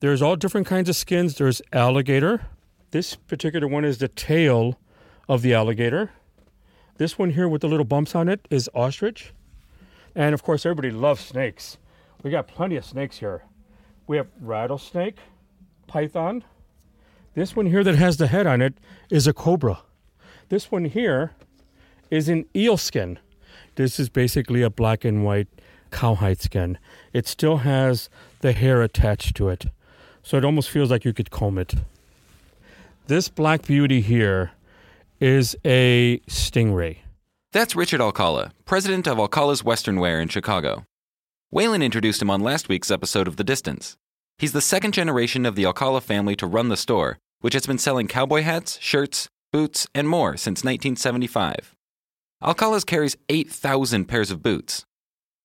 There's all different kinds of skins. There's alligator. This particular one is the tail of the alligator. This one here with the little bumps on it is ostrich. And of course, everybody loves snakes. We got plenty of snakes here. We have rattlesnake, python. This one here that has the head on it is a cobra. This one here is an eel skin. This is basically a black and white cowhide skin. It still has the hair attached to it. So it almost feels like you could comb it. This black beauty here is a stingray. That's Richard Alcala, president of Alcala's Western Wear in Chicago. Wailin introduced him on last week's episode of The Distance. He's the second generation of the Alcala family to run the store, which has been selling cowboy hats, shirts, boots, and more since 1975. Alcala's carries 8,000 pairs of boots.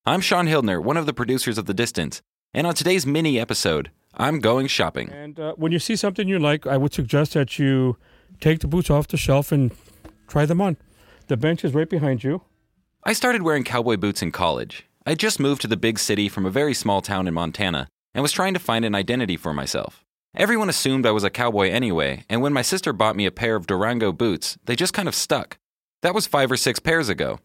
I'm Shaun Hildner, one of the producers of The Distance, and on today's mini episode, I'm going shopping. And uh, when you see something you like, I would suggest that you take the boots off the shelf and try them on. The bench is right behind you. I started wearing cowboy boots in college. I just moved to the big city from a very small town in Montana and was trying to find an identity for myself. Everyone assumed I was a cowboy anyway, and when my sister bought me a pair of Durango boots, they just kind of stuck. That was five or six pairs ago.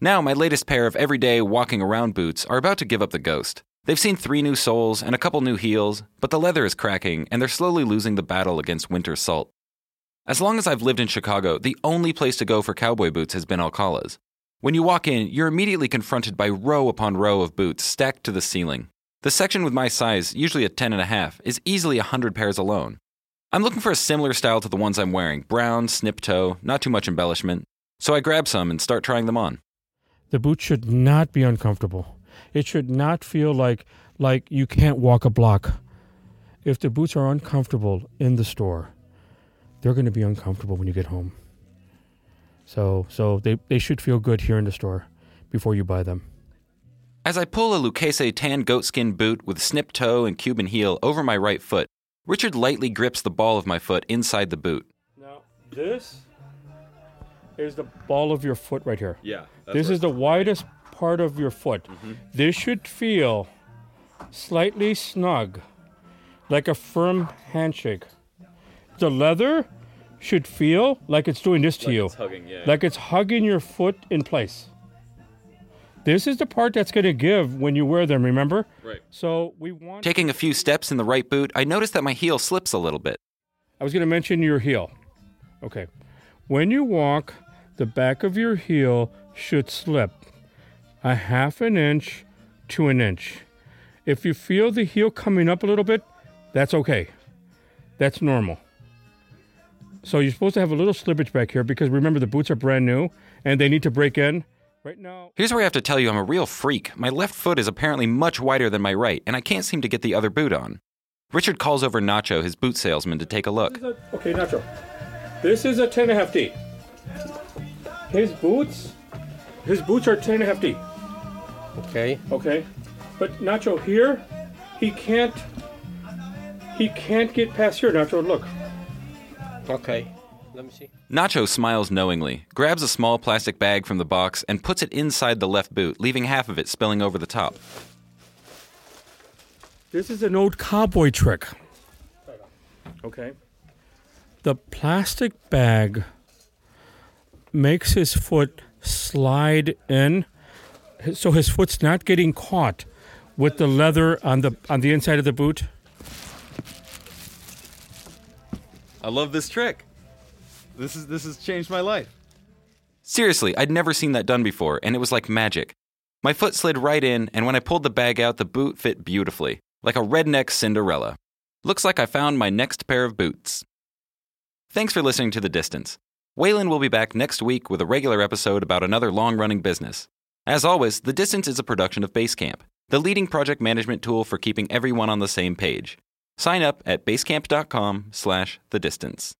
Now, my latest pair of everyday walking around boots are about to give up the ghost. They've seen three new soles and a couple new heels, but the leather is cracking and they're slowly losing the battle against winter salt. As long as I've lived in Chicago, the only place to go for cowboy boots has been Alcala's. When you walk in, you're immediately confronted by row upon row of boots stacked to the ceiling. The section with my size, usually a 10 and a half, is easily 100 pairs alone. I'm looking for a similar style to the ones I'm wearing brown, snip toe, not too much embellishment. So I grab some and start trying them on. The boots should not be uncomfortable. It should not feel like like you can't walk a block. If the boots are uncomfortable in the store, they're going to be uncomfortable when you get home. So so they, they should feel good here in the store before you buy them. As I pull a Lucchese tan goatskin boot with snip toe and Cuban heel over my right foot, Richard lightly grips the ball of my foot inside the boot. Now, this is the ball of your foot right here. Yeah. This is the widest part of your foot. Mm-hmm. This should feel slightly snug, like a firm handshake. The leather should feel like it's doing this to you, hugging, yeah. like it's hugging your foot in place. This is the part that's going to give when you wear them, remember? Right. So we want. Taking a few steps in the right boot, I notice that my heel slips a little bit. I was going to mention your heel. Okay. When you walk, the back of your heel should slip a half an inch to an inch. If you feel the heel coming up a little bit, that's okay. That's normal. So you're supposed to have a little slippage back here because remember the boots are brand new and they need to break in. Right now, Here's where I have to tell you I'm a real freak. My left foot is apparently much wider than my right, and I can't seem to get the other boot on. Richard calls over Nacho, his boot salesman, to take a look. A- okay, Nacho. This is a 10 and a half D. His boots, his boots are 10 and a half D. Okay. Okay, but Nacho here, he can't. He can't get past here, Nacho. Look, Okay. Let me see. Nacho smiles knowingly, grabs a small plastic bag from the box, and puts it inside the left boot, leaving half of it spilling over the top. this is an old cowboy trick. Okay. The plastic bag makes his foot slide in, so his foot's not getting caught with the leather on the on the inside of the boot. I love this trick. This is this has changed my life. Seriously, I'd never seen that done before, and it was like magic. My foot slid right in, and when I pulled the bag out, the boot fit beautifully, like a redneck Cinderella. Looks like I found my next pair of boots. Thanks for listening to The Distance. Wailin will be back next week with a regular episode about another long running business. As always, The Distance is a production of Basecamp, the leading project management tool for keeping everyone on the same page. Sign up at basecamp.com slash the distance.